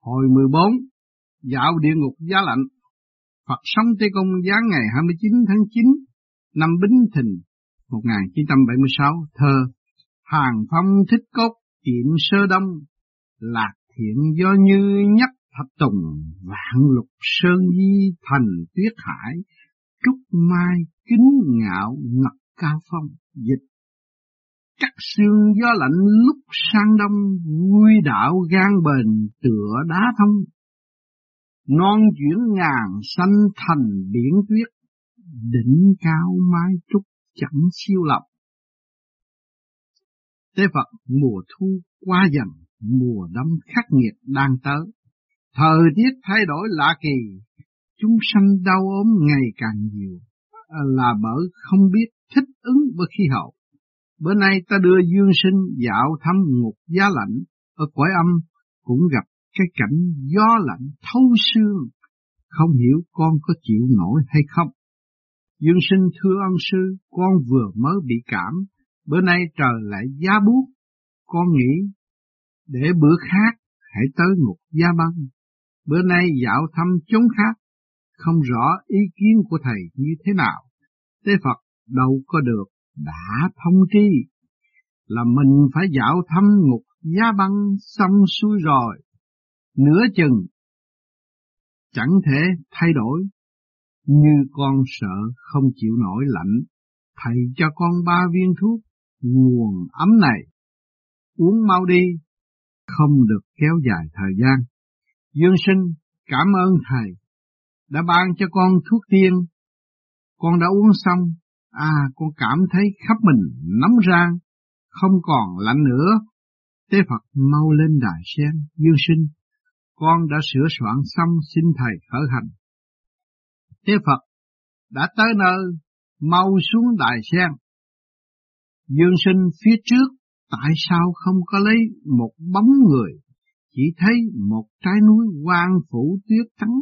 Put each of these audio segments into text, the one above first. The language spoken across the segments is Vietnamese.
Hồi 14, dạo địa ngục giá lạnh. Phật sống Tây Công giáng ngày 29 tháng 9 năm Bính Thìn 1976, thơ Hàng phong thích cốt tiệm sơ đông, lạc thiện do như nhắc thập tùng, vạn lục sơn di thành tuyết hải, trúc mai kính ngạo ngập cao phong, dịch cắt xương gió lạnh lúc sang đông, vui đạo gan bền tựa đá thông. Non chuyển ngàn xanh thành biển tuyết, đỉnh cao mai trúc chẳng siêu lập. Tế Phật mùa thu qua dần, mùa đông khắc nghiệt đang tới. Thời tiết thay đổi lạ kỳ, chúng sanh đau ốm ngày càng nhiều, là bởi không biết thích ứng với khí hậu. Bữa nay ta đưa dương sinh dạo thăm ngục giá lạnh, ở cõi âm cũng gặp cái cảnh gió lạnh thấu xương, không hiểu con có chịu nổi hay không. Dương sinh thưa ân sư, con vừa mới bị cảm, bữa nay trời lại giá buốt, con nghĩ để bữa khác hãy tới ngục gia băng. Bữa nay dạo thăm chốn khác, không rõ ý kiến của thầy như thế nào. Tế Phật đâu có được, đã thông tri, là mình phải dạo thăm ngục giá băng xong xuôi rồi. Nửa chừng, chẳng thể thay đổi, như con sợ không chịu nổi lạnh, thầy cho con ba viên thuốc nguồn ấm này, uống mau đi, không được kéo dài thời gian. Dương sinh cảm ơn thầy đã ban cho con thuốc tiên. Con đã uống xong, à con cảm thấy khắp mình nóng rang, không còn lạnh nữa. Tế Phật mau lên đài sen, dương sinh. Con đã sửa soạn xong xin thầy khởi hành. Tế Phật đã tới nơi, mau xuống đài sen. Dương sinh phía trước, tại sao không có lấy một bóng người, chỉ thấy một trái núi quang phủ tuyết trắng,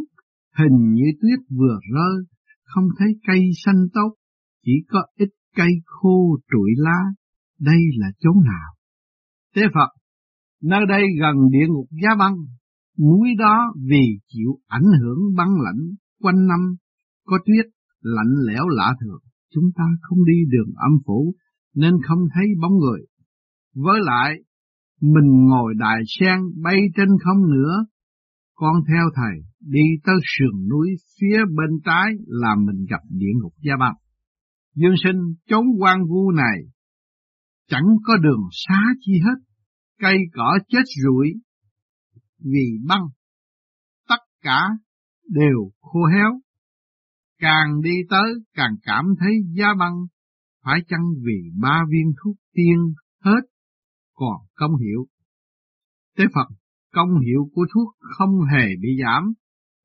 hình như tuyết vừa rơi, không thấy cây xanh tốt, chỉ có ít cây khô trụi lá, đây là chốn nào? Tế Phật, nơi đây gần địa ngục giá băng, núi đó vì chịu ảnh hưởng băng lạnh quanh năm, có tuyết lạnh lẽo lạ thường, chúng ta không đi đường âm phủ nên không thấy bóng người. Với lại, mình ngồi đài sen bay trên không nữa, con theo thầy đi tới sườn núi phía bên trái là mình gặp địa ngục gia băng. Dương sinh chốn quan vu này, chẳng có đường xá chi hết, cây cỏ chết rụi vì băng, tất cả đều khô héo. Càng đi tới càng cảm thấy giá băng, phải chăng vì ba viên thuốc tiên hết còn công hiệu. Tế Phật, công hiệu của thuốc không hề bị giảm,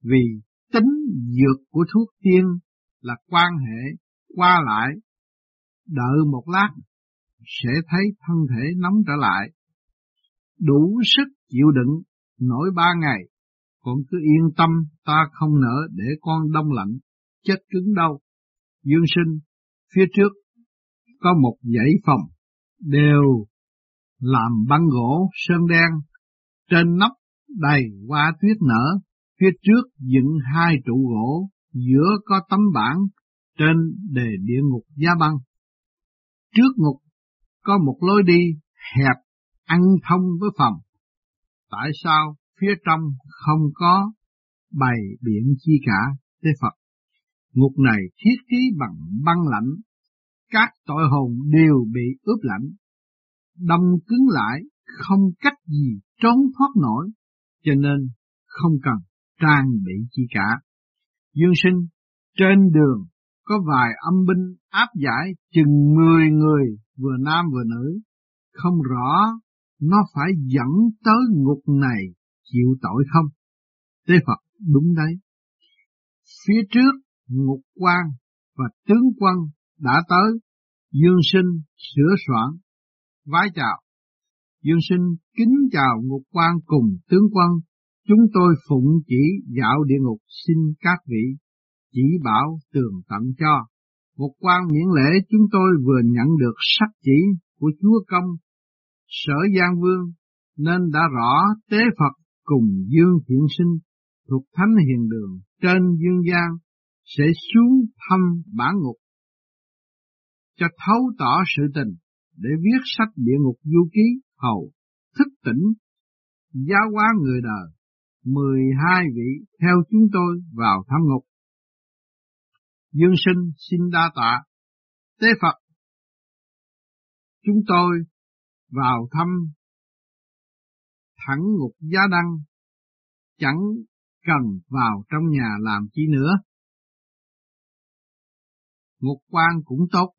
vì tính dược của thuốc tiên là quan hệ qua lại, đợi một lát sẽ thấy thân thể nóng trở lại, đủ sức chịu đựng nổi ba ngày, con cứ yên tâm ta không nỡ để con đông lạnh, chết cứng đâu. Dương sinh, phía trước có một dãy phòng, đều làm băng gỗ sơn đen, trên nóc đầy hoa tuyết nở, phía trước dựng hai trụ gỗ, giữa có tấm bảng trên đề địa ngục giá băng. Trước ngục có một lối đi hẹp ăn thông với phòng. Tại sao phía trong không có bày biện chi cả thế Phật? Ngục này thiết trí bằng băng lạnh, các tội hồn đều bị ướp lạnh, đông cứng lại, không cách gì trốn thoát nổi, cho nên không cần trang bị chi cả. Dương sinh, trên đường có vài âm binh áp giải chừng mười người vừa nam vừa nữ, không rõ nó phải dẫn tới ngục này chịu tội không? Tế Phật đúng đấy. Phía trước ngục quan và tướng quân đã tới, dương sinh sửa soạn, vái chào. Dương sinh kính chào ngục quan cùng tướng quân, chúng tôi phụng chỉ dạo địa ngục xin các vị chỉ bảo tường tận cho. Một quan miễn lễ chúng tôi vừa nhận được sắc chỉ của Chúa Công, sở Giang Vương, nên đã rõ tế Phật cùng Dương Thiện Sinh thuộc Thánh Hiền Đường trên dương gian sẽ xuống thăm bản ngục cho thấu tỏ sự tình để viết sách địa ngục du ký hầu thức tỉnh giáo hóa người đời mười hai vị theo chúng tôi vào thăm ngục dương sinh xin đa tạ. Tế phật, chúng tôi vào thăm thẳng ngục giá đăng, chẳng cần vào trong nhà làm chi nữa. Ngục quan cũng tốt.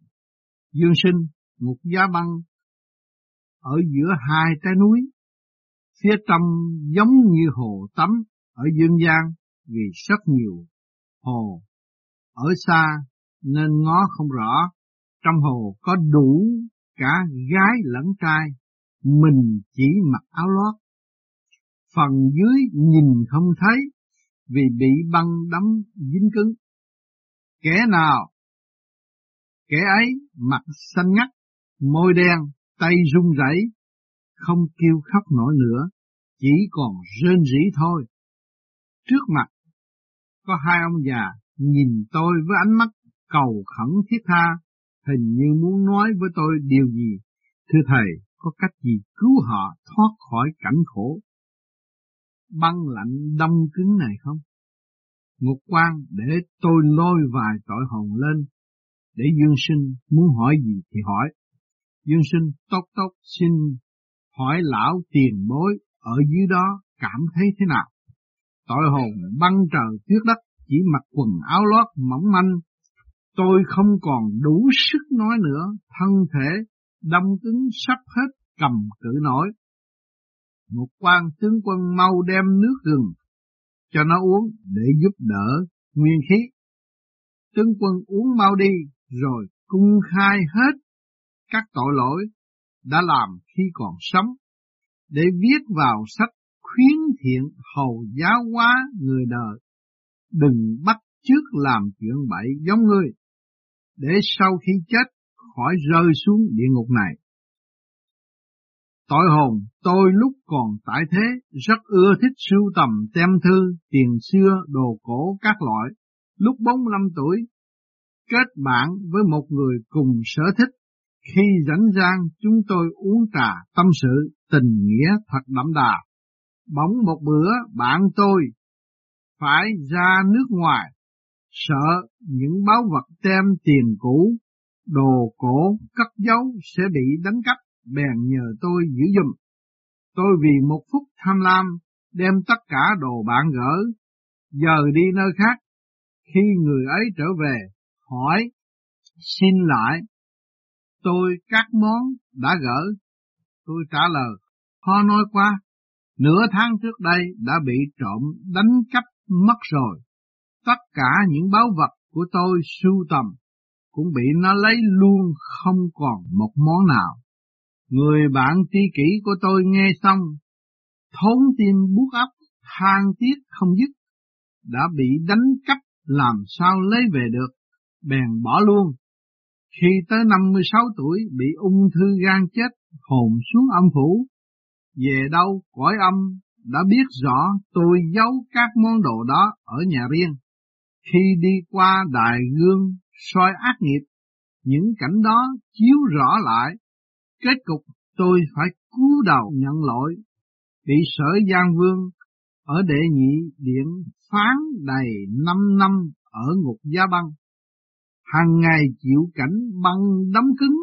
Dương sinh, ngục giá băng, ở giữa hai trái núi, phía trong giống như hồ tắm, ở dương gian vì rất nhiều hồ ở xa nên ngó không rõ. Trong hồ có đủ cả gái lẫn trai, mình chỉ mặc áo lót. Phần dưới nhìn không thấy vì bị băng đấm dính cứng. Kẻ nào, kẻ ấy mặt xanh ngắt, môi đen, tay run rẩy, không kêu khóc nổi nữa, chỉ còn rên rỉ thôi. Trước mặt có hai ông già nhìn tôi với ánh mắt cầu khẩn thiết tha, hình như muốn nói với tôi điều gì thưa thầy, có cách gì cứu họ thoát khỏi cảnh khổ băng lạnh đông cứng này không ngục quan, để tôi lôi vài tội hồn lên để Dương Sinh muốn hỏi gì thì hỏi. Dương Sinh tốt tốt xin hỏi lão tiền bối ở dưới đó cảm thấy thế nào. Tội hồn băng trời tuyết đất chỉ mặc quần áo lót mỏng manh. Tôi không còn đủ sức nói nữa, thân thể đông cứng sắp hết cầm cự nổi. Một quan tướng quân mau đem nước gừng cho nó uống để giúp đỡ nguyên khí. Tướng quân uống mau đi, rồi cung khai hết các tội lỗi đã làm khi còn sống để viết vào sách khuyến thiện hầu giáo hóa người đời. Đừng bắt trước làm chuyện bậy giống ngươi, để sau khi chết khỏi rơi xuống địa ngục này. Tội hồn tôi lúc còn tại thế rất ưa thích sưu tầm tem thư, tiền xưa, đồ cổ các loại. Lúc 45 tuổi kết bạn với một người cùng sở thích. Khi rảnh rang chúng tôi uống trà tâm sự, tình nghĩa thật đậm đà. Bỗng một bữa bạn tôi phải ra nước ngoài, sợ những báu vật tem tiền cũ, đồ cổ cất giấu sẽ bị đánh cắp, bèn nhờ tôi giữ giùm. Tôi vì một phút tham lam, đem tất cả đồ bạn gỡ, giờ đi nơi khác. Khi người ấy trở về, hỏi, xin lại, tôi các món đã gỡ. Tôi trả lời, khó nói qua, nửa tháng trước đây đã bị trộm đánh cắp mất rồi. Tất cả những báu vật của tôi sưu tầm cũng bị nó lấy luôn không còn một món nào. Người bạn tri kỷ của tôi nghe xong, thốn tim buốt ấp, than tiếc không dứt, đã bị đánh cắp làm sao lấy về được bèn bỏ luôn. Khi tới 56 tuổi bị ung thư gan chết, hồn xuống âm phủ. Về đâu cõi âm đã biết rõ tôi giấu các món đồ đó ở nhà riêng. Khi đi qua đài gương soi ác nghiệp, những cảnh đó chiếu rõ lại. Kết cục tôi phải cúi đầu nhận lỗi, bị sở Giang Vương ở đệ nhị điện phán đầy năm năm ở ngục gia băng hàng ngày chịu cảnh băng đấm cứng,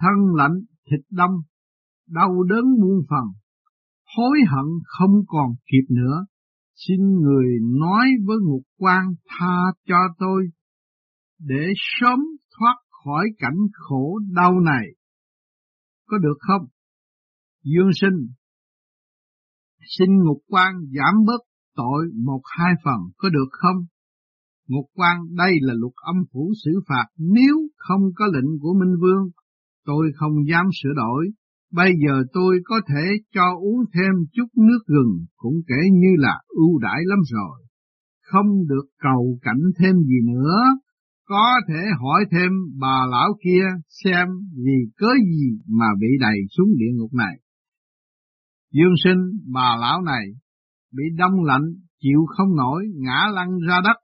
thân lạnh, thịt đông, đau đớn muôn phần, hối hận không còn kịp nữa. Xin người nói với ngục quan tha cho tôi, để sớm thoát khỏi cảnh khổ đau này. Có được không? Dương sinh, xin ngục quan giảm bớt tội một hai phần có được không? Ngục quan đây là luật âm phủ xử phạt nếu không có lệnh của Minh Vương. Tôi không dám sửa đổi. Bây giờ tôi có thể cho uống thêm chút nước gừng cũng kể như là ưu đãi lắm rồi. Không được cầu cảnh thêm gì nữa. Có thể hỏi thêm bà lão kia xem vì cớ gì mà bị đầy xuống địa ngục này. Dương sinh bà lão này bị đông lạnh, chịu không nổi, ngã lăn ra đất.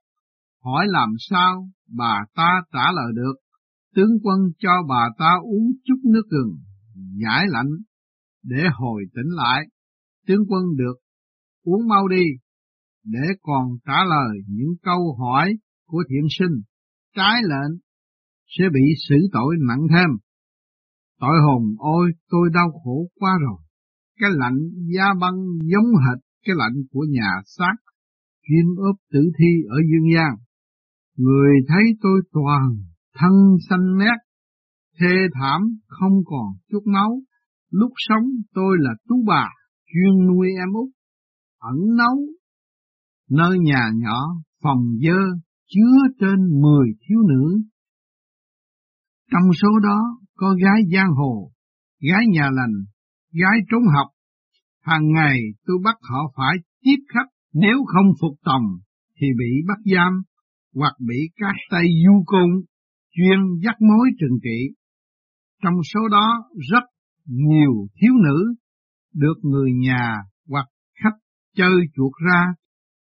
Hỏi làm sao, bà ta trả lời được. Tướng quân cho bà ta uống chút nước gừng, giải lạnh, để hồi tỉnh lại. Tướng quân được, uống mau đi, để còn trả lời những câu hỏi của thiện sinh, trái lệnh, sẽ bị xử tội nặng thêm. Tội hồn ôi, tôi đau khổ quá rồi. Cái lạnh da băng giống hệt cái lạnh của nhà xác, chuyên ốp tử thi ở dương gian. Người thấy tôi toàn, thân xanh mét thê thảm, không còn chút máu. Lúc sống tôi là tú bà, chuyên nuôi em út, ẩn nấu. Nơi nhà nhỏ, phòng dơ, chứa trên mười thiếu nữ. Trong số đó có gái giang hồ, gái nhà lành, gái trốn học. Hàng ngày tôi bắt họ phải tiếp khách, nếu không phục tòng thì bị bắt giam hoặc bị các tay du côn chuyên dắt mối trừng trị. Trong số đó rất nhiều thiếu nữ được người nhà hoặc khách chơi chuột ra,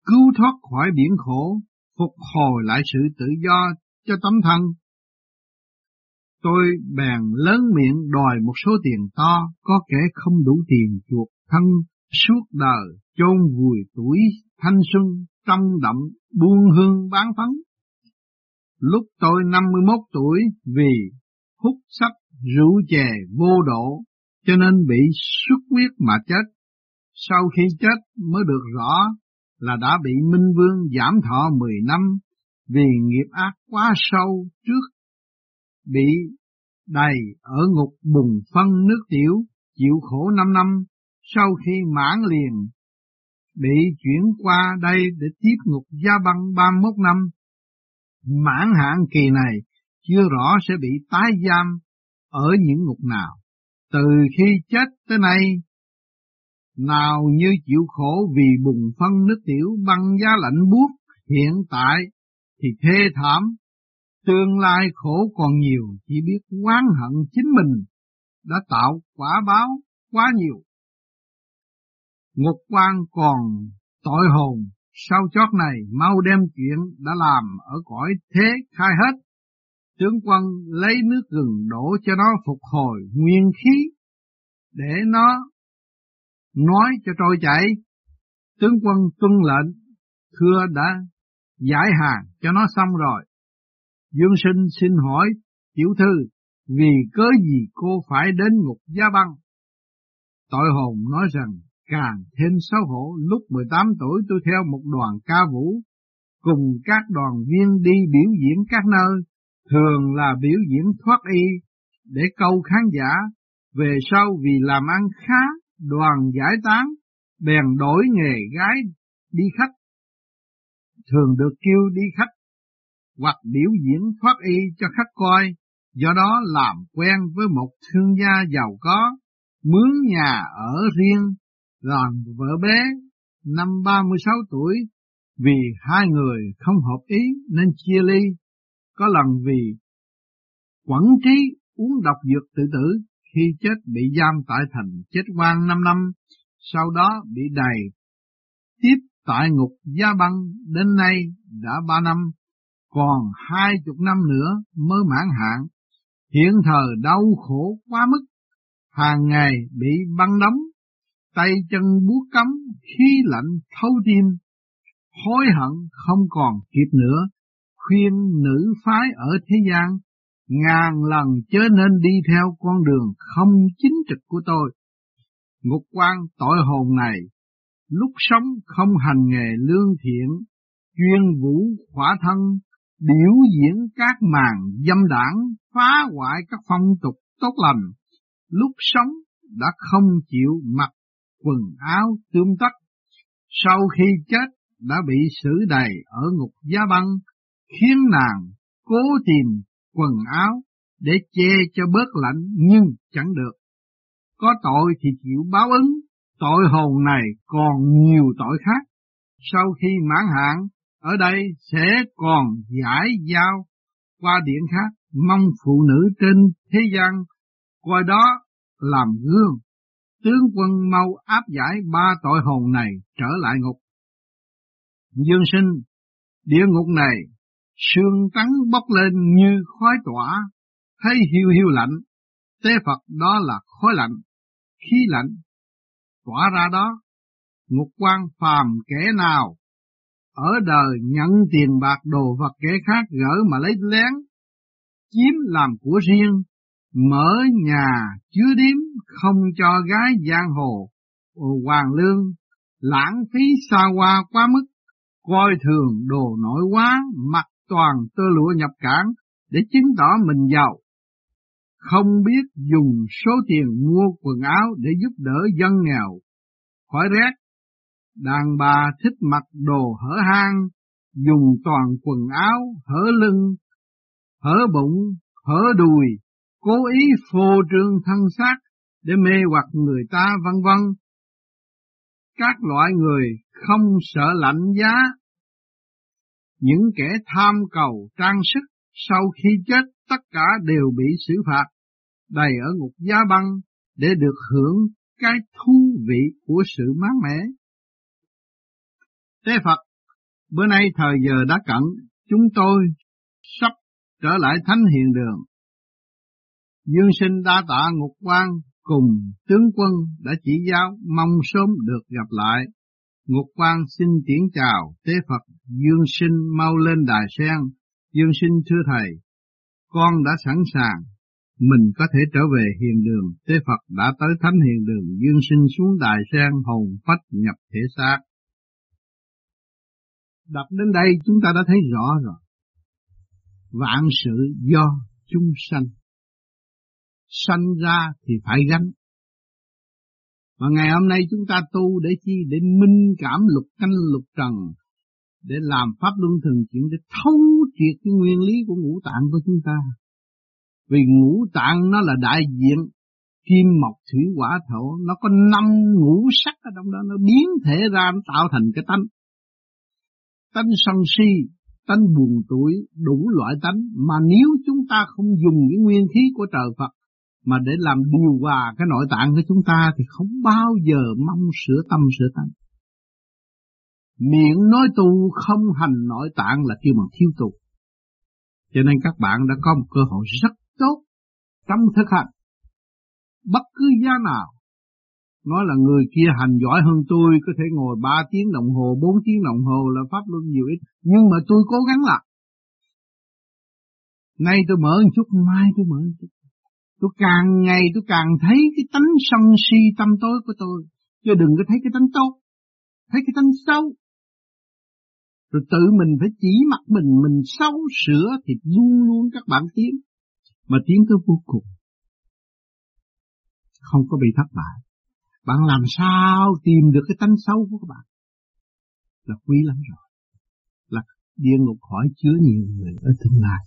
cứu thoát khỏi biển khổ, phục hồi lại sự tự do cho tấm thân Tôi bèn lớn miệng đòi một số tiền to, có kẻ không đủ tiền chuộc thân suốt đời chôn vùi tuổi thanh xuân trong động buông hương bán phấn. Lúc tôi 51 tuổi vì hút sách rượu chè vô độ cho nên bị xuất huyết mà chết. Sau khi chết mới được rõ là đã bị Minh Vương giảm thọ 10 năm vì nghiệp ác quá sâu trước bị đầy ở ngục bùng phân nước tiểu, chịu khổ năm năm, sau khi mãn liền, bị chuyển qua đây để tiếp ngục gia băng 31 năm. Mãn hạn kỳ này chưa rõ sẽ bị tái giam ở những ngục nào. Từ khi chết tới nay, nào như chịu khổ vì bùng phân nước tiểu băng giá lạnh buốt hiện tại thì thê thảm Tương lai khổ còn nhiều, chỉ biết oán hận chính mình đã tạo quả báo quá nhiều. Ngục quan còn tội hồn, sau chót này mau đem chuyện đã làm ở cõi thế khai hết. Tướng quân lấy nước gừng đổ cho nó phục hồi nguyên khí, để nó nói cho trôi chảy. Tướng quân tuân lệnh, thưa đã giải hàng cho nó xong rồi. Dương sinh xin hỏi, tiểu thư, vì cớ gì cô phải đến ngục gia băng? Tội hồn nói rằng, càng thêm xấu hổ, lúc 18 tuổi tôi theo một đoàn ca vũ, cùng các đoàn viên đi biểu diễn các nơi, thường là biểu diễn thoát y, để câu khán giả, về sau vì làm ăn khá, đoàn giải tán, bèn đổi nghề gái đi khách. Thường được kêu đi khách hoặc biểu diễn thoát y cho khách coi, do đó làm quen với một thương gia giàu có, mướn nhà ở riêng, làm vợ bé, năm 36 tuổi, vì hai người không hợp ý nên chia ly. Có lần vì quản trí uống độc dược tự tử, khi chết bị giam tại thành chết quan 5 năm, sau đó bị đầy tiếp tại ngục Gia Băng đến nay đã ba năm còn hai chục năm nữa mới mãn hạn, hiện thời đau khổ quá mức, hàng ngày bị băng đóng, tay chân buốt cấm, khí lạnh thấu tim, hối hận không còn kịp nữa, khuyên nữ phái ở thế gian, ngàn lần chớ nên đi theo con đường không chính trực của tôi. Ngục quan tội hồn này, lúc sống không hành nghề lương thiện, chuyên vũ khỏa thân, biểu diễn các màn dâm đảng, phá hoại các phong tục tốt lành, lúc sống đã không chịu mặc quần áo tươm tất, sau khi chết đã bị xử đầy ở ngục giá băng, khiến nàng cố tìm quần áo để che cho bớt lạnh nhưng chẳng được. Có tội thì chịu báo ứng, tội hồn này còn nhiều tội khác. Sau khi mãn hạn, ở đây sẽ còn giải giao qua điện khác, mong phụ nữ trên thế gian coi đó làm gương tướng quân mau áp giải ba tội hồn này trở lại ngục. Dương sinh, địa ngục này, sương trắng bốc lên như khói tỏa, thấy hiu hiu lạnh, tế Phật đó là khói lạnh, khí lạnh, tỏa ra đó, ngục quan phàm kẻ nào ở đời nhận tiền bạc đồ vật kẻ khác gỡ mà lấy lén, chiếm làm của riêng, mở nhà chứa điếm không cho gái giang hồ, hoàng lương, lãng phí xa hoa quá mức, coi thường đồ nổi quá, mặc toàn tơ lụa nhập cảng để chứng tỏ mình giàu. Không biết dùng số tiền mua quần áo để giúp đỡ dân nghèo, khỏi rét. Đàn bà thích mặc đồ hở hang, dùng toàn quần áo, hở lưng, hở bụng, hở đùi, cố ý phô trương thân xác để mê hoặc người ta vân vân. Các loại người không sợ lạnh giá, những kẻ tham cầu trang sức sau khi chết tất cả đều bị xử phạt, đầy ở ngục giá băng để được hưởng cái thú vị của sự mát mẻ. Tế Phật, bữa nay thời giờ đã cận, chúng tôi sắp trở lại thánh hiện đường. Dương sinh đa tạ ngục quan cùng tướng quân đã chỉ giáo mong sớm được gặp lại. Ngục quan xin tiễn chào tế Phật Dương sinh mau lên đài sen. Dương sinh thưa thầy, con đã sẵn sàng, mình có thể trở về hiền đường. Tế Phật đã tới thánh hiền đường, Dương sinh xuống đài sen hồn phách nhập thể xác. Đọc đến đây chúng ta đã thấy rõ rồi. Vạn sự do chúng sanh. Sanh ra thì phải gánh. Và ngày hôm nay chúng ta tu để chi? Để minh cảm lục canh lục trần. Để làm pháp luân thường chuyển để thấu triệt cái nguyên lý của ngũ tạng của chúng ta. Vì ngũ tạng nó là đại diện kim mộc thủy hỏa thổ, nó có năm ngũ sắc ở trong đó, nó biến thể ra nó tạo thành cái tánh. Tánh sân si, tánh buồn tuổi, đủ loại tánh, mà nếu chúng ta không dùng những nguyên khí của trời Phật mà để làm điều hòa cái nội tạng của chúng ta thì không bao giờ mong sửa tâm sửa tánh. Miệng nói tu không hành nội tạng là kêu bằng thiếu tu. Cho nên các bạn đã có một cơ hội rất tốt trong thực hành. Bất cứ giá nào, nói là người kia hành giỏi hơn tôi có thể ngồi 3 tiếng đồng hồ, 4 tiếng đồng hồ là pháp luân nhiều ít, nhưng mà tôi cố gắng làm. Nay tôi mở một chút, mai tôi mở một chút. Tôi càng ngày tôi càng thấy cái tánh sân si tâm tối của tôi. Chứ đừng có thấy cái tánh tốt. Thấy cái tánh xấu. Rồi tự mình phải chỉ mặt mình, mình sâu sửa thì luôn luôn các bạn tiến. Mà tiến tới vô cùng. Không có bị thất bại. Bạn làm sao tìm được cái tánh xấu của các bạn? Là quý lắm rồi. Là địa ngục hỏi chứa nhiều người ở tương lai.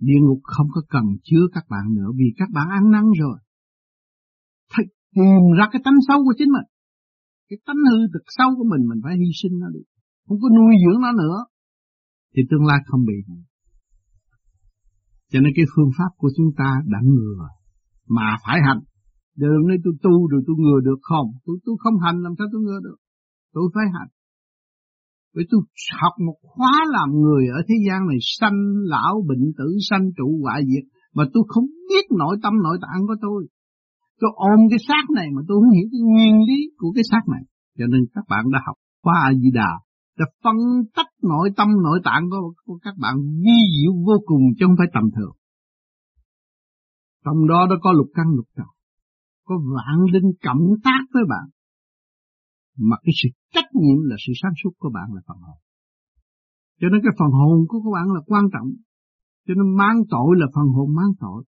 Địa ngục không có cần chứa các bạn nữa vì các bạn ăn năn rồi. Thật tìm ra cái tánh xấu của chính mình. Cái tánh hư thực sâu của mình mình phải hy sinh nó đi. Không có nuôi dưỡng nó nữa. Thì tương lai không bị nữa. Cho nên cái phương pháp của chúng ta đã ngừa. Mà phải hành. Đừng nói tôi tu rồi tôi ngừa được không. Tôi, tôi không hành làm sao tôi ngừa được. Tôi phải hành. Vì tôi học một khóa làm người ở thế gian này sanh lão bệnh tử sanh trụ hoại diệt mà tôi không biết nội tâm nội tạng của tôi. Tôi ôm cái xác này mà tôi không hiểu cái nguyên lý của cái xác này. Cho nên các bạn đã học khóa A Di Đà đã phân tách nội tâm nội tạng của, của các bạn vi diệu vô cùng chứ không phải tầm thường. Trong đó nó có lục căn lục trần, có vạn linh cộng tác với bạn mà cái sự trách nhiệm là sự sáng suốt của bạn là phần hồn. Cho nên cái phần hồn của các bạn là quan trọng. Cho nên mang tội là phần hồn mang tội.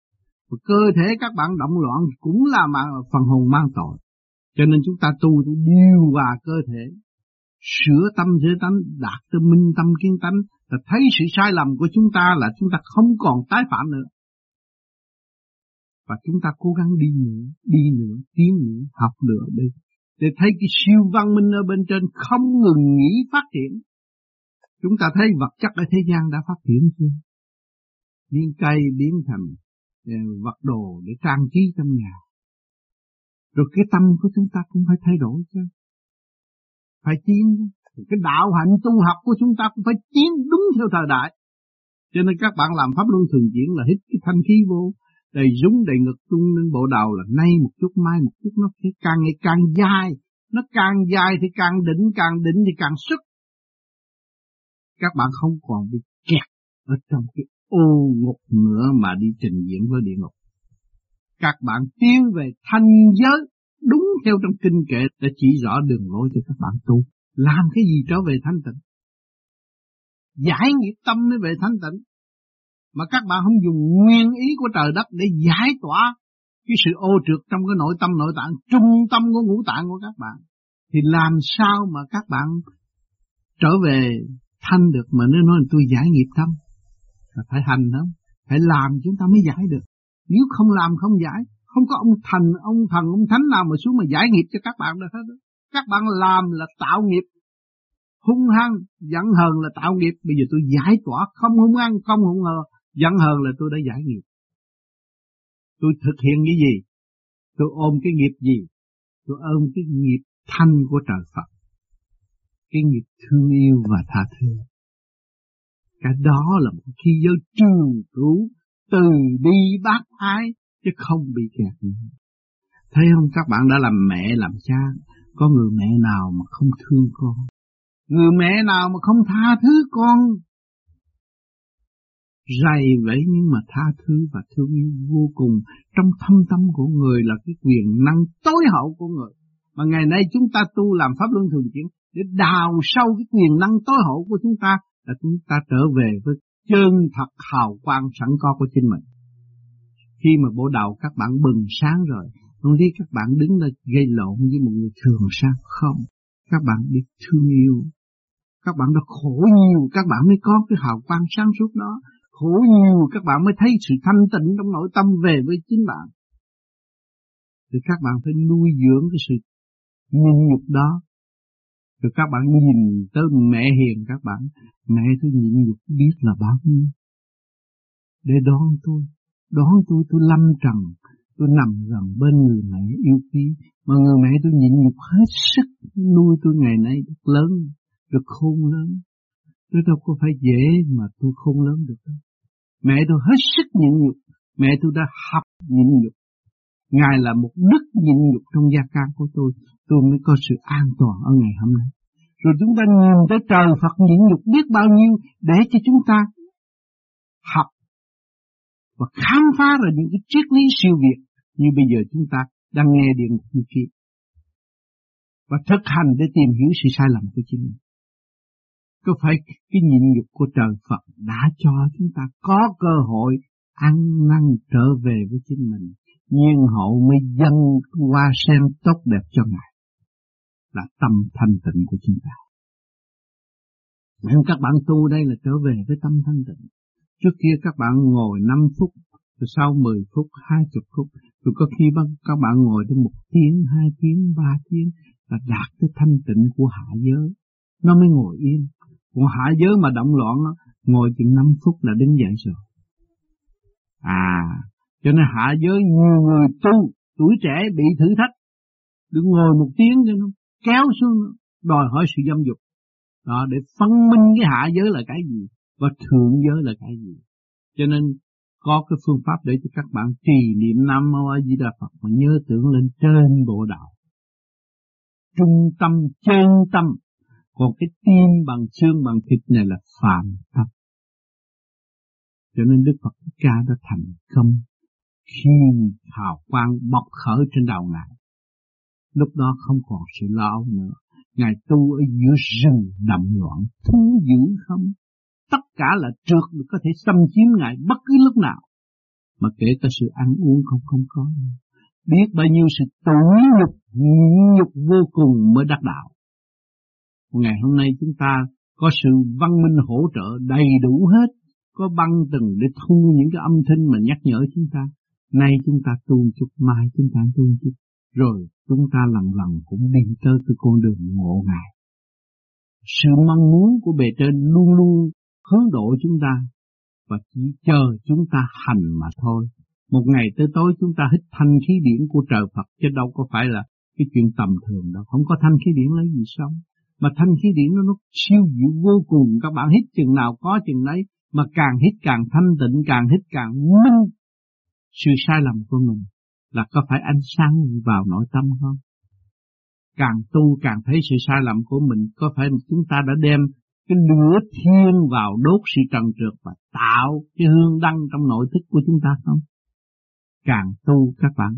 Và cơ thể các bạn động loạn cũng là phần hồn mang tội. Cho nên chúng ta tu để điều hòa cơ thể, sửa tâm sửa tánh, đạt tới minh tâm kiến tánh, là thấy sự sai lầm của chúng ta là chúng ta không còn tái phạm nữa. Và chúng ta cố gắng đi nữa, đi nữa, tiến nữa, học nữa đi để thấy cái siêu văn minh ở bên trên không ngừng nghỉ phát triển. Chúng ta thấy vật chất ở thế gian đã phát triển chưa? Biến cây biến thành à, vật đồ để trang trí trong nhà. Rồi cái tâm của chúng ta cũng phải thay đổi chứ. Phải tiến. Cái đạo hạnh tu học của chúng ta cũng phải tiến đúng theo thời đại. Cho nên các bạn làm pháp luân thường chuyển là hít cái thanh khí vô, đầy rúng đầy ngực tung lên bộ đầu là nay một chút mai một chút nó sẽ càng ngày càng dài. Nó càng dài thì càng đỉnh, càng đỉnh thì càng sức. Các bạn không còn bị kẹt ở trong cái ô ngục nữa mà đi trình diễn với địa ngục. Các bạn tiến về thanh giới đúng theo trong kinh kệ để chỉ rõ đường lối cho các bạn tu. Làm cái gì trở về thanh tịnh? Giải nghiệp tâm mới về thanh tịnh. Mà các bạn không dùng nguyên ý của trời đất để giải tỏa cái sự ô trượt trong cái nội tâm nội tạng, trung tâm của ngũ tạng của các bạn. Thì làm sao mà các bạn trở về thanh được mà nếu nói là tôi giải nghiệp tâm là phải hành đó, phải làm chúng ta mới giải được nếu không làm không giải không có ông thành, ông thần ông thánh nào mà xuống mà giải nghiệp cho các bạn được hết các bạn làm là tạo nghiệp. Hung hăng, giận hờn là tạo nghiệp. Bây giờ tôi giải tỏa. Không hung hăng, không hung hờ, giận hờn là tôi đã giải nghiệp. Tôi thực hiện cái gì? Tôi ôm cái nghiệp gì? Tôi ôm cái nghiệp thanh của trời Phật. Cái nghiệp thương yêu và tha thứ. Cái đó là một khi giới trường cứu từ bi bác ái chứ không bị kẹt nữa. Thấy không? Các bạn đã làm mẹ, làm cha. Có người mẹ nào mà không thương con? Người mẹ nào mà không tha thứ con? Dày vậy nhưng mà tha thứ và thương yêu vô cùng. Trong thâm tâm của người là cái quyền năng tối hậu của người. Mà ngày nay chúng ta tu làm pháp luân thường chuyển Để đào sâu cái quyền năng tối hậu của chúng ta, Là chúng ta trở về với chân thật hào quang sẵn có của chính mình khi mà bộ đầu các bạn bừng sáng rồi, không biết các bạn đứng lên gây lộn với một người thường sao không? Các bạn biết thương yêu. Các bạn đã khổ nhiều, các bạn mới có cái hào quang sáng suốt đó. Khổ nhiều, các bạn mới thấy sự thanh tịnh trong nội tâm về với chính bạn. Thì các bạn phải nuôi dưỡng cái sự nhịn nhục đó. Rồi các bạn nhìn tới mẹ hiền các bạn, mẹ tôi nhịn nhục biết là bao nhiêu. Để đón tôi, Đón tôi tôi lâm trần, tôi nằm gần bên người mẹ yêu quý, mà người mẹ tôi nhịn nhục hết sức nuôi tôi ngày nay được lớn, được khôn lớn. Tôi đâu có phải dễ mà tôi khôn lớn được đâu. Mẹ tôi hết sức nhịn nhục, mẹ tôi đã học nhịn nhục. Ngài là một đức nhịn nhục trong gia can của tôi, tôi mới có sự an toàn ở ngày hôm nay. Rồi chúng ta nhìn tới trời Phật nhịn nhục biết bao nhiêu để cho chúng ta học và khám phá ra những cái triết lý siêu việt như bây giờ chúng ta đang nghe điện như kia và thực hành để tìm hiểu sự sai lầm của chính mình. Có phải cái nhịn nhục của trời Phật đã cho chúng ta có cơ hội ăn năn trở về với chính mình, nhiên hậu mới dâng qua sen tốt đẹp cho Ngài, là tâm thanh tịnh của chúng ta. Nên các bạn tu đây là trở về với tâm thanh tịnh. Trước kia các bạn ngồi 5 phút, rồi sau 10 phút, 20 phút, rồi có khi các bạn ngồi đến một tiếng, hai tiếng, ba tiếng là đạt tới thanh tịnh của hạ giới. Nó mới ngồi yên. Còn hạ giới mà động loạn, ngồi chừng 5 phút là đứng dậy rồi. À, cho nên hạ giới nhiều người tu, tuổi trẻ bị thử thách. Đừng ngồi một tiếng cho nó kéo xuống, đòi hỏi sự dâm dục. Đó, để phân minh cái hạ giới là cái gì và thượng giới là cái gì. Cho nên có cái phương pháp để cho các bạn trì niệm Nam Mô A Di Đà Phật mà nhớ tưởng lên trên bộ đạo. Trung tâm chân tâm, còn cái tim bằng xương bằng thịt này là phàm tâm. Cho nên Đức Phật Ca đã thành công khi hào quang bọc khởi trên đầu Ngài. Lúc đó không còn sự lo nữa. Ngài tu ở giữa rừng đậm loạn, thú dữ không, tất cả là trượt được có thể xâm chiếm Ngài bất cứ lúc nào. Mà kể cả sự ăn uống không không có. Biết bao nhiêu sự tủi nhục, nhục vô cùng mới đắc đạo. Ngày hôm nay chúng ta có sự văn minh hỗ trợ đầy đủ hết, có băng từng để thu những cái âm thanh mà nhắc nhở chúng ta. Nay chúng ta tu chút, mai chúng ta tu chút, rồi chúng ta lần lần cũng đi tới cái con đường ngộ ngài. Sự mong muốn của bề trên luôn luôn hướng độ chúng ta và chỉ chờ chúng ta hành mà thôi. Một ngày tới tối chúng ta hít thanh khí điển của trời Phật chứ đâu có phải là cái chuyện tầm thường đâu. Không có thanh khí điển lấy gì sống. Mà thanh khí điển nó, nó siêu diệu vô cùng. Các bạn hít chừng nào có chừng đấy. Mà càng hít càng thanh tịnh, càng hít càng minh sự sai lầm của mình là có phải ánh sáng vào nội tâm không? Càng tu càng thấy sự sai lầm của mình, có phải chúng ta đã đem cái lửa thiên vào đốt sự trần trượt và tạo cái hương đăng trong nội thức của chúng ta không? Càng tu các bạn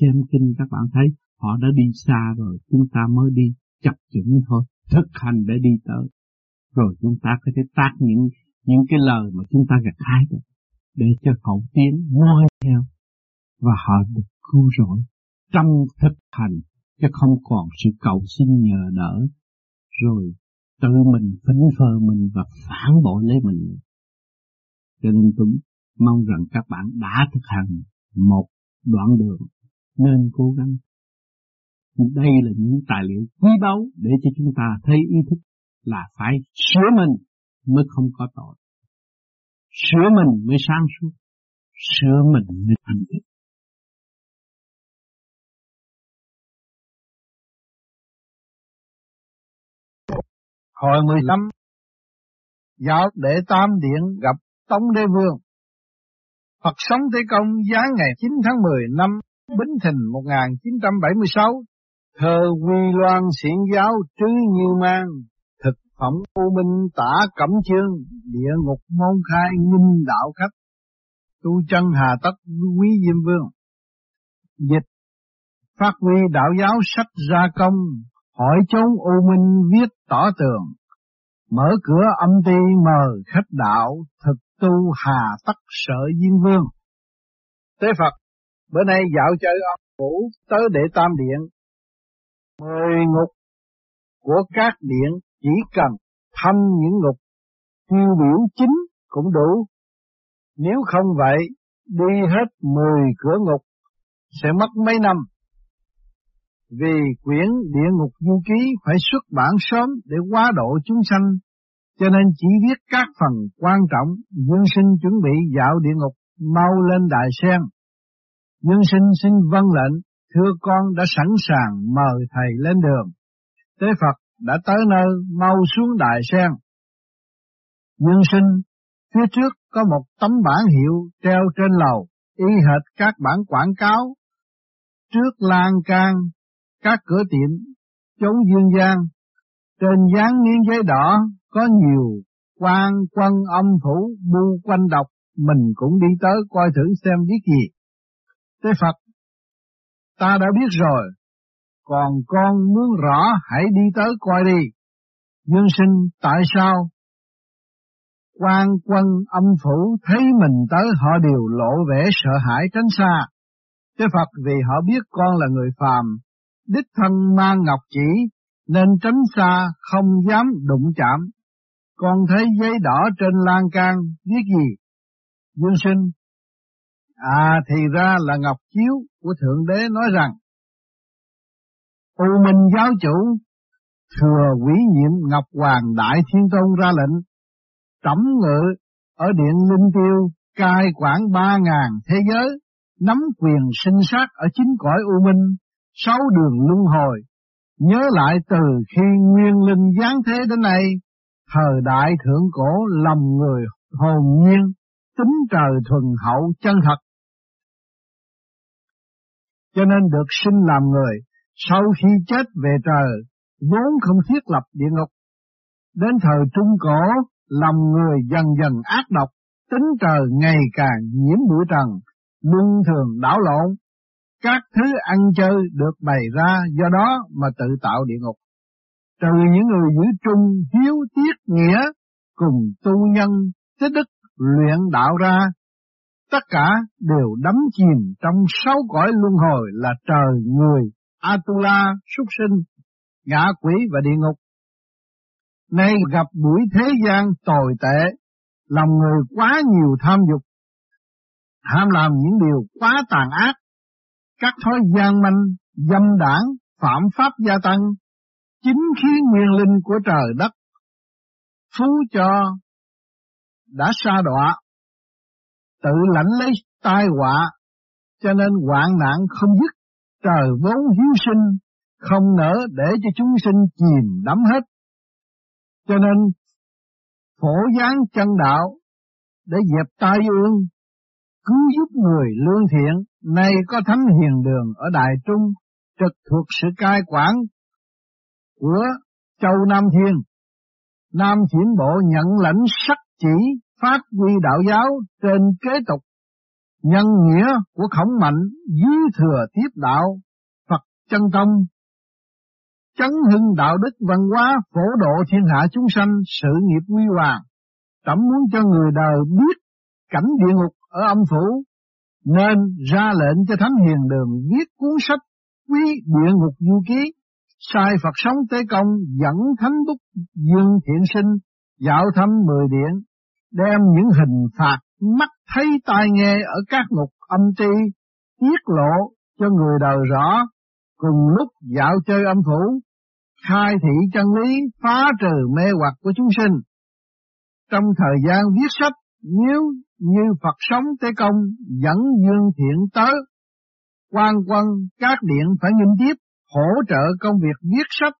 xem kinh các bạn thấy họ đã đi xa rồi, chúng ta mới đi chập chững thôi, thực hành để đi tới. Rồi chúng ta có thể tác những những cái lời mà chúng ta gặt hái được để cho hậu tiến noi theo và họ được cứu rỗi trong thực hành chứ không còn sự cầu xin nhờ đỡ rồi tự mình phỉnh phơ mình và phản bội lấy mình. Cho nên tôi mong rằng các bạn đã thực hành một đoạn đường nên cố gắng. Đây là những tài liệu quý báu để cho chúng ta thấy ý thức là phải sửa mình mới không có tội. Sửa mình mới sáng suốt. Sửa mình mới thành tựu Hồi 15 Giáo đệ Tam Điện gặp Tống Đế Vương. Phật sống Tế Công giá ngày 9 tháng 10 năm Bính Thìn 1976 Thơ Quy Loan xiển giáo trứ như mang Thực phẩm u minh tả cẩm chương Địa ngục môn khai minh đạo khách Tu chân hà tất quý diêm vương. Dịch Phát huy đạo giáo sách ra công hỏi chốn u minh viết tỏ tường, mở cửa âm ti mời khách đạo, thực tu hà tắc sợ diên vương. Tế Phật, bữa nay dạo chơi ông phủ tới để tam điện, mười ngục của các điện chỉ cần thăm những ngục tiêu biểu chính cũng đủ. Nếu không vậy, đi hết mười cửa ngục sẽ mất mấy năm vì quyển địa ngục du ký phải xuất bản sớm để quá độ chúng sanh, cho nên chỉ viết các phần quan trọng, dương sinh chuẩn bị dạo địa ngục, mau lên đại sen. Dương sinh xin vâng lệnh, thưa con đã sẵn sàng mời thầy lên đường. Tế Phật đã tới nơi, mau xuống đại sen. Dương sinh, phía trước có một tấm bản hiệu treo trên lầu, y hệt các bản quảng cáo. Trước lan can các cửa tiệm chống dương gian, trên dán miếng giấy đỏ có nhiều quan quân âm phủ bu quanh đọc, mình cũng đi tới coi thử xem viết gì. Thế Phật, ta đã biết rồi, còn con muốn rõ hãy đi tới coi đi. Dương sinh tại sao? quan quân âm phủ thấy mình tới họ đều lộ vẻ sợ hãi tránh xa. Thế Phật vì họ biết con là người phàm, đích thân mang ngọc chỉ, nên tránh xa không dám đụng chạm. Còn thấy giấy đỏ trên lan can viết gì? Dương sinh. À thì ra là ngọc chiếu của Thượng Đế nói rằng, U Minh giáo chủ thừa quỷ nhiệm Ngọc Hoàng Đại Thiên Tôn ra lệnh, trẫm ngự ở điện Linh Tiêu cai quản ba ngàn thế giới, nắm quyền sinh sát ở chính cõi U Minh, sáu đường luân hồi, nhớ lại từ khi nguyên linh giáng thế đến nay, thời đại thượng cổ lòng người hồn nhiên, tính trời thuần hậu chân thật. Cho nên được sinh làm người, sau khi chết về trời, vốn không thiết lập địa ngục. Đến thời trung cổ, lòng người dần dần ác độc, tính trời ngày càng nhiễm bụi trần, luân thường đảo lộn, các thứ ăn chơi được bày ra do đó mà tự tạo địa ngục. Trừ những người giữ trung hiếu tiết nghĩa cùng tu nhân tích đức luyện đạo ra, tất cả đều đắm chìm trong sáu cõi luân hồi là trời người, Atula, súc sinh, ngã quỷ và địa ngục. Nay gặp buổi thế gian tồi tệ, lòng người quá nhiều tham dục, ham làm những điều quá tàn ác, các thói gian manh, dâm đảng, phạm pháp gia tăng, chính khí nguyên linh của trời đất, phú cho đã xa đọa, tự lãnh lấy tai họa, cho nên hoạn nạn không dứt, trời vốn hiếu sinh, không nỡ để cho chúng sinh chìm đắm hết. Cho nên phổ gián chân đạo để dẹp tai ương, cứu giúp người lương thiện, nay có thánh hiền đường ở Đại Trung, trực thuộc sự cai quản của Châu Nam Thiên. Nam Triển Bộ nhận lãnh sắc chỉ phát huy đạo giáo trên kế tục nhân nghĩa của khổng mạnh dưới thừa tiếp đạo Phật chân tông chấn hưng đạo đức văn hóa phổ độ thiên hạ chúng sanh sự nghiệp quy hoàng Trẫm muốn cho người đời biết cảnh địa ngục ở âm phủ, nên ra lệnh cho Thánh Hiền Đường viết cuốn sách quý địa ngục du ký, sai Phật sống tế công dẫn Thánh Bút Dương Thiện Sinh dạo thăm mười điện, đem những hình phạt mắt thấy tai nghe ở các ngục âm ti tiết lộ cho người đời rõ, cùng lúc dạo chơi âm phủ, khai thị chân lý phá trừ mê hoặc của chúng sinh. Trong thời gian viết sách, nếu như Phật sống Tế Công dẫn dương thiện tới, quan quân các điện phải nghiêm tiếp hỗ trợ công việc viết sách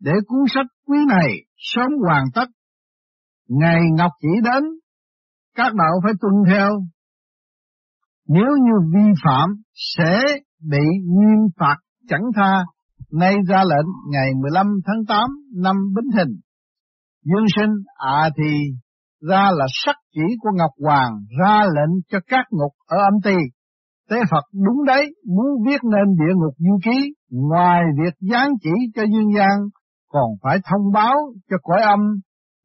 để cuốn sách quý này sớm hoàn tất. Ngày Ngọc chỉ đến, các đạo phải tuân theo. Nếu như vi phạm sẽ bị nghiêm phạt chẳng tha. Nay ra lệnh ngày 15 tháng 8 năm Bính Thìn. Dương sinh à thì ra là sắc chỉ của Ngọc Hoàng ra lệnh cho các ngục ở âm ty. Tế Phật đúng đấy, muốn viết nên địa ngục du ký, ngoài việc gián chỉ cho dương gian, còn phải thông báo cho cõi âm,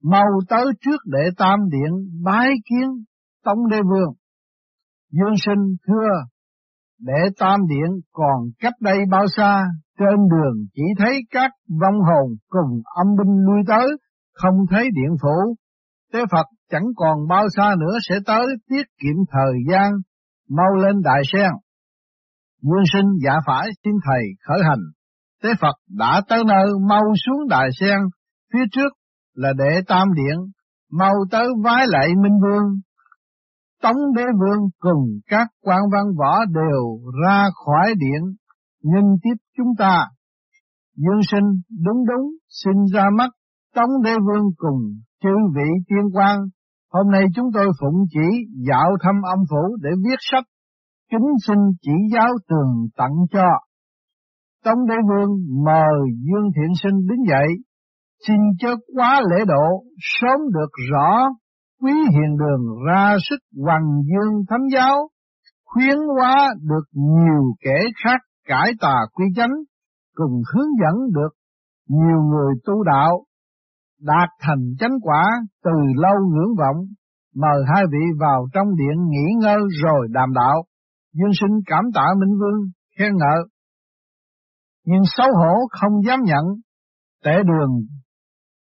mau tới trước để tam điện bái kiến Tống Đế Vương. Dương sinh thưa, để tam điện còn cách đây bao xa, trên đường chỉ thấy các vong hồn cùng âm binh lui tới, không thấy điện phủ, Tế Phật chẳng còn bao xa nữa sẽ tới tiết kiệm thời gian, mau lên đại sen. Dương sinh dạ phải xin thầy khởi hành. Tế Phật đã tới nơi mau xuống đại sen, phía trước là đệ tam điện, mau tới vái lại Minh Vương. Tống đế vương cùng các quan văn võ đều ra khỏi điện, nhân tiếp chúng ta. Dương sinh đúng đúng xin ra mắt Tống đế vương cùng chư vị tiên quan, hôm nay chúng tôi phụng chỉ dạo thăm âm phủ để viết sách, kính xin chỉ giáo tường tặng cho. Tống đế vương mời Dương Thiện Sinh đứng dậy, xin chớ quá lễ độ, sớm được rõ quý hiền đường ra sức hoàng dương thánh giáo, khuyến hóa được nhiều kẻ khác cải tà quy chánh, cùng hướng dẫn được nhiều người tu đạo đạt thành chánh quả từ lâu ngưỡng vọng, mời hai vị vào trong điện nghỉ ngơi rồi đàm đạo. Dương sinh cảm tạ Minh Vương, khen ngợi. Nhưng xấu hổ không dám nhận, tệ đường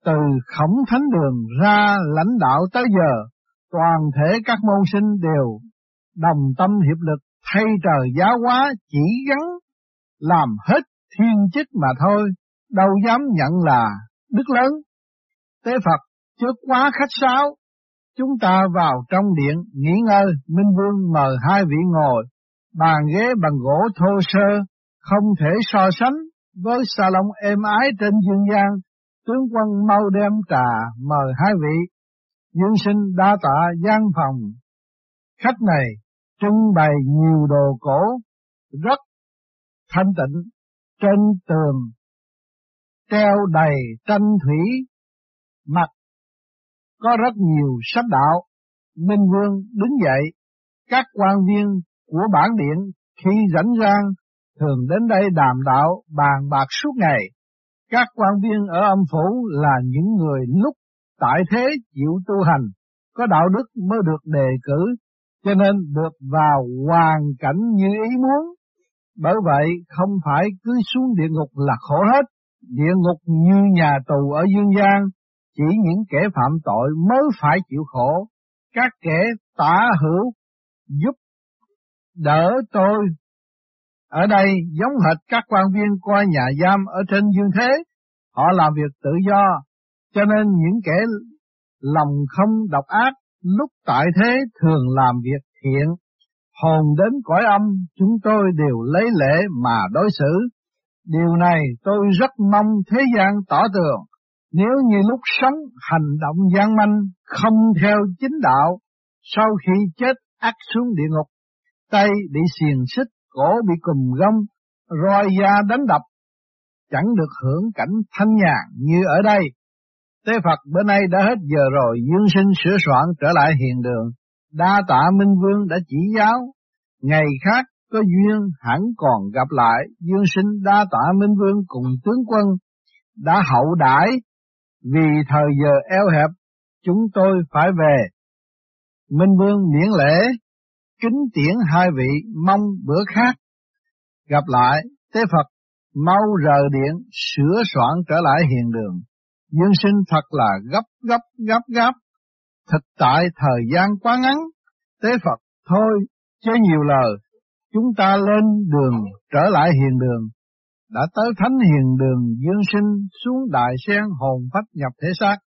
từ khổng thánh đường ra lãnh đạo tới giờ, toàn thể các môn sinh đều đồng tâm hiệp lực thay trời giáo hóa chỉ gắn làm hết thiên chức mà thôi, đâu dám nhận là đức lớn tế Phật chứ quá khách sáo. Chúng ta vào trong điện nghỉ ngơi, Minh Vương mời hai vị ngồi, bàn ghế bằng gỗ thô sơ, không thể so sánh với salon êm ái trên dương gian. Tướng quân mau đem trà mời hai vị. Dương sinh đa tạ gian phòng. Khách này trưng bày nhiều đồ cổ, rất thanh tịnh, trên tường treo đầy tranh thủy mặt có rất nhiều sách đạo. Minh Vương đứng dậy, các quan viên của bản điện khi rảnh rang thường đến đây đàm đạo bàn bạc suốt ngày. Các quan viên ở âm phủ là những người lúc tại thế chịu tu hành, có đạo đức mới được đề cử, cho nên được vào hoàn cảnh như ý muốn. Bởi vậy không phải cứ xuống địa ngục là khổ hết, địa ngục như nhà tù ở dương gian, chỉ những kẻ phạm tội mới phải chịu khổ, các kẻ tả hữu giúp đỡ tôi. Ở đây giống hệt các quan viên coi nhà giam ở trên dương thế, họ làm việc tự do, cho nên những kẻ lòng không độc ác lúc tại thế thường làm việc thiện, hồn đến cõi âm, chúng tôi đều lấy lễ mà đối xử. Điều này tôi rất mong thế gian tỏ tường. Nếu như lúc sống hành động gian manh, không theo chính đạo, sau khi chết ắt xuống địa ngục, tay bị xiềng xích, cổ bị cùm gông, roi da đánh đập, chẳng được hưởng cảnh thanh nhàn như ở đây. Tế Phật bữa nay đã hết giờ rồi, dương sinh sửa soạn trở lại hiền đường. Đa tạ Minh Vương đã chỉ giáo, ngày khác có duyên hẳn còn gặp lại, dương sinh đa tạ Minh Vương cùng tướng quân đã hậu đãi vì thời giờ eo hẹp chúng tôi phải về. Minh Vương miễn lễ, kính tiễn hai vị mong bữa khác gặp lại tế Phật mau rời điện sửa soạn trở lại hiền đường. Dương sinh thật là gấp gấp gấp gấp. Thực tại thời gian quá ngắn, tế Phật thôi, chứ nhiều lời, chúng ta lên đường trở lại hiền đường. Đã tới thánh hiền đường dương sinh xuống đại sen hồn phách nhập thể xác.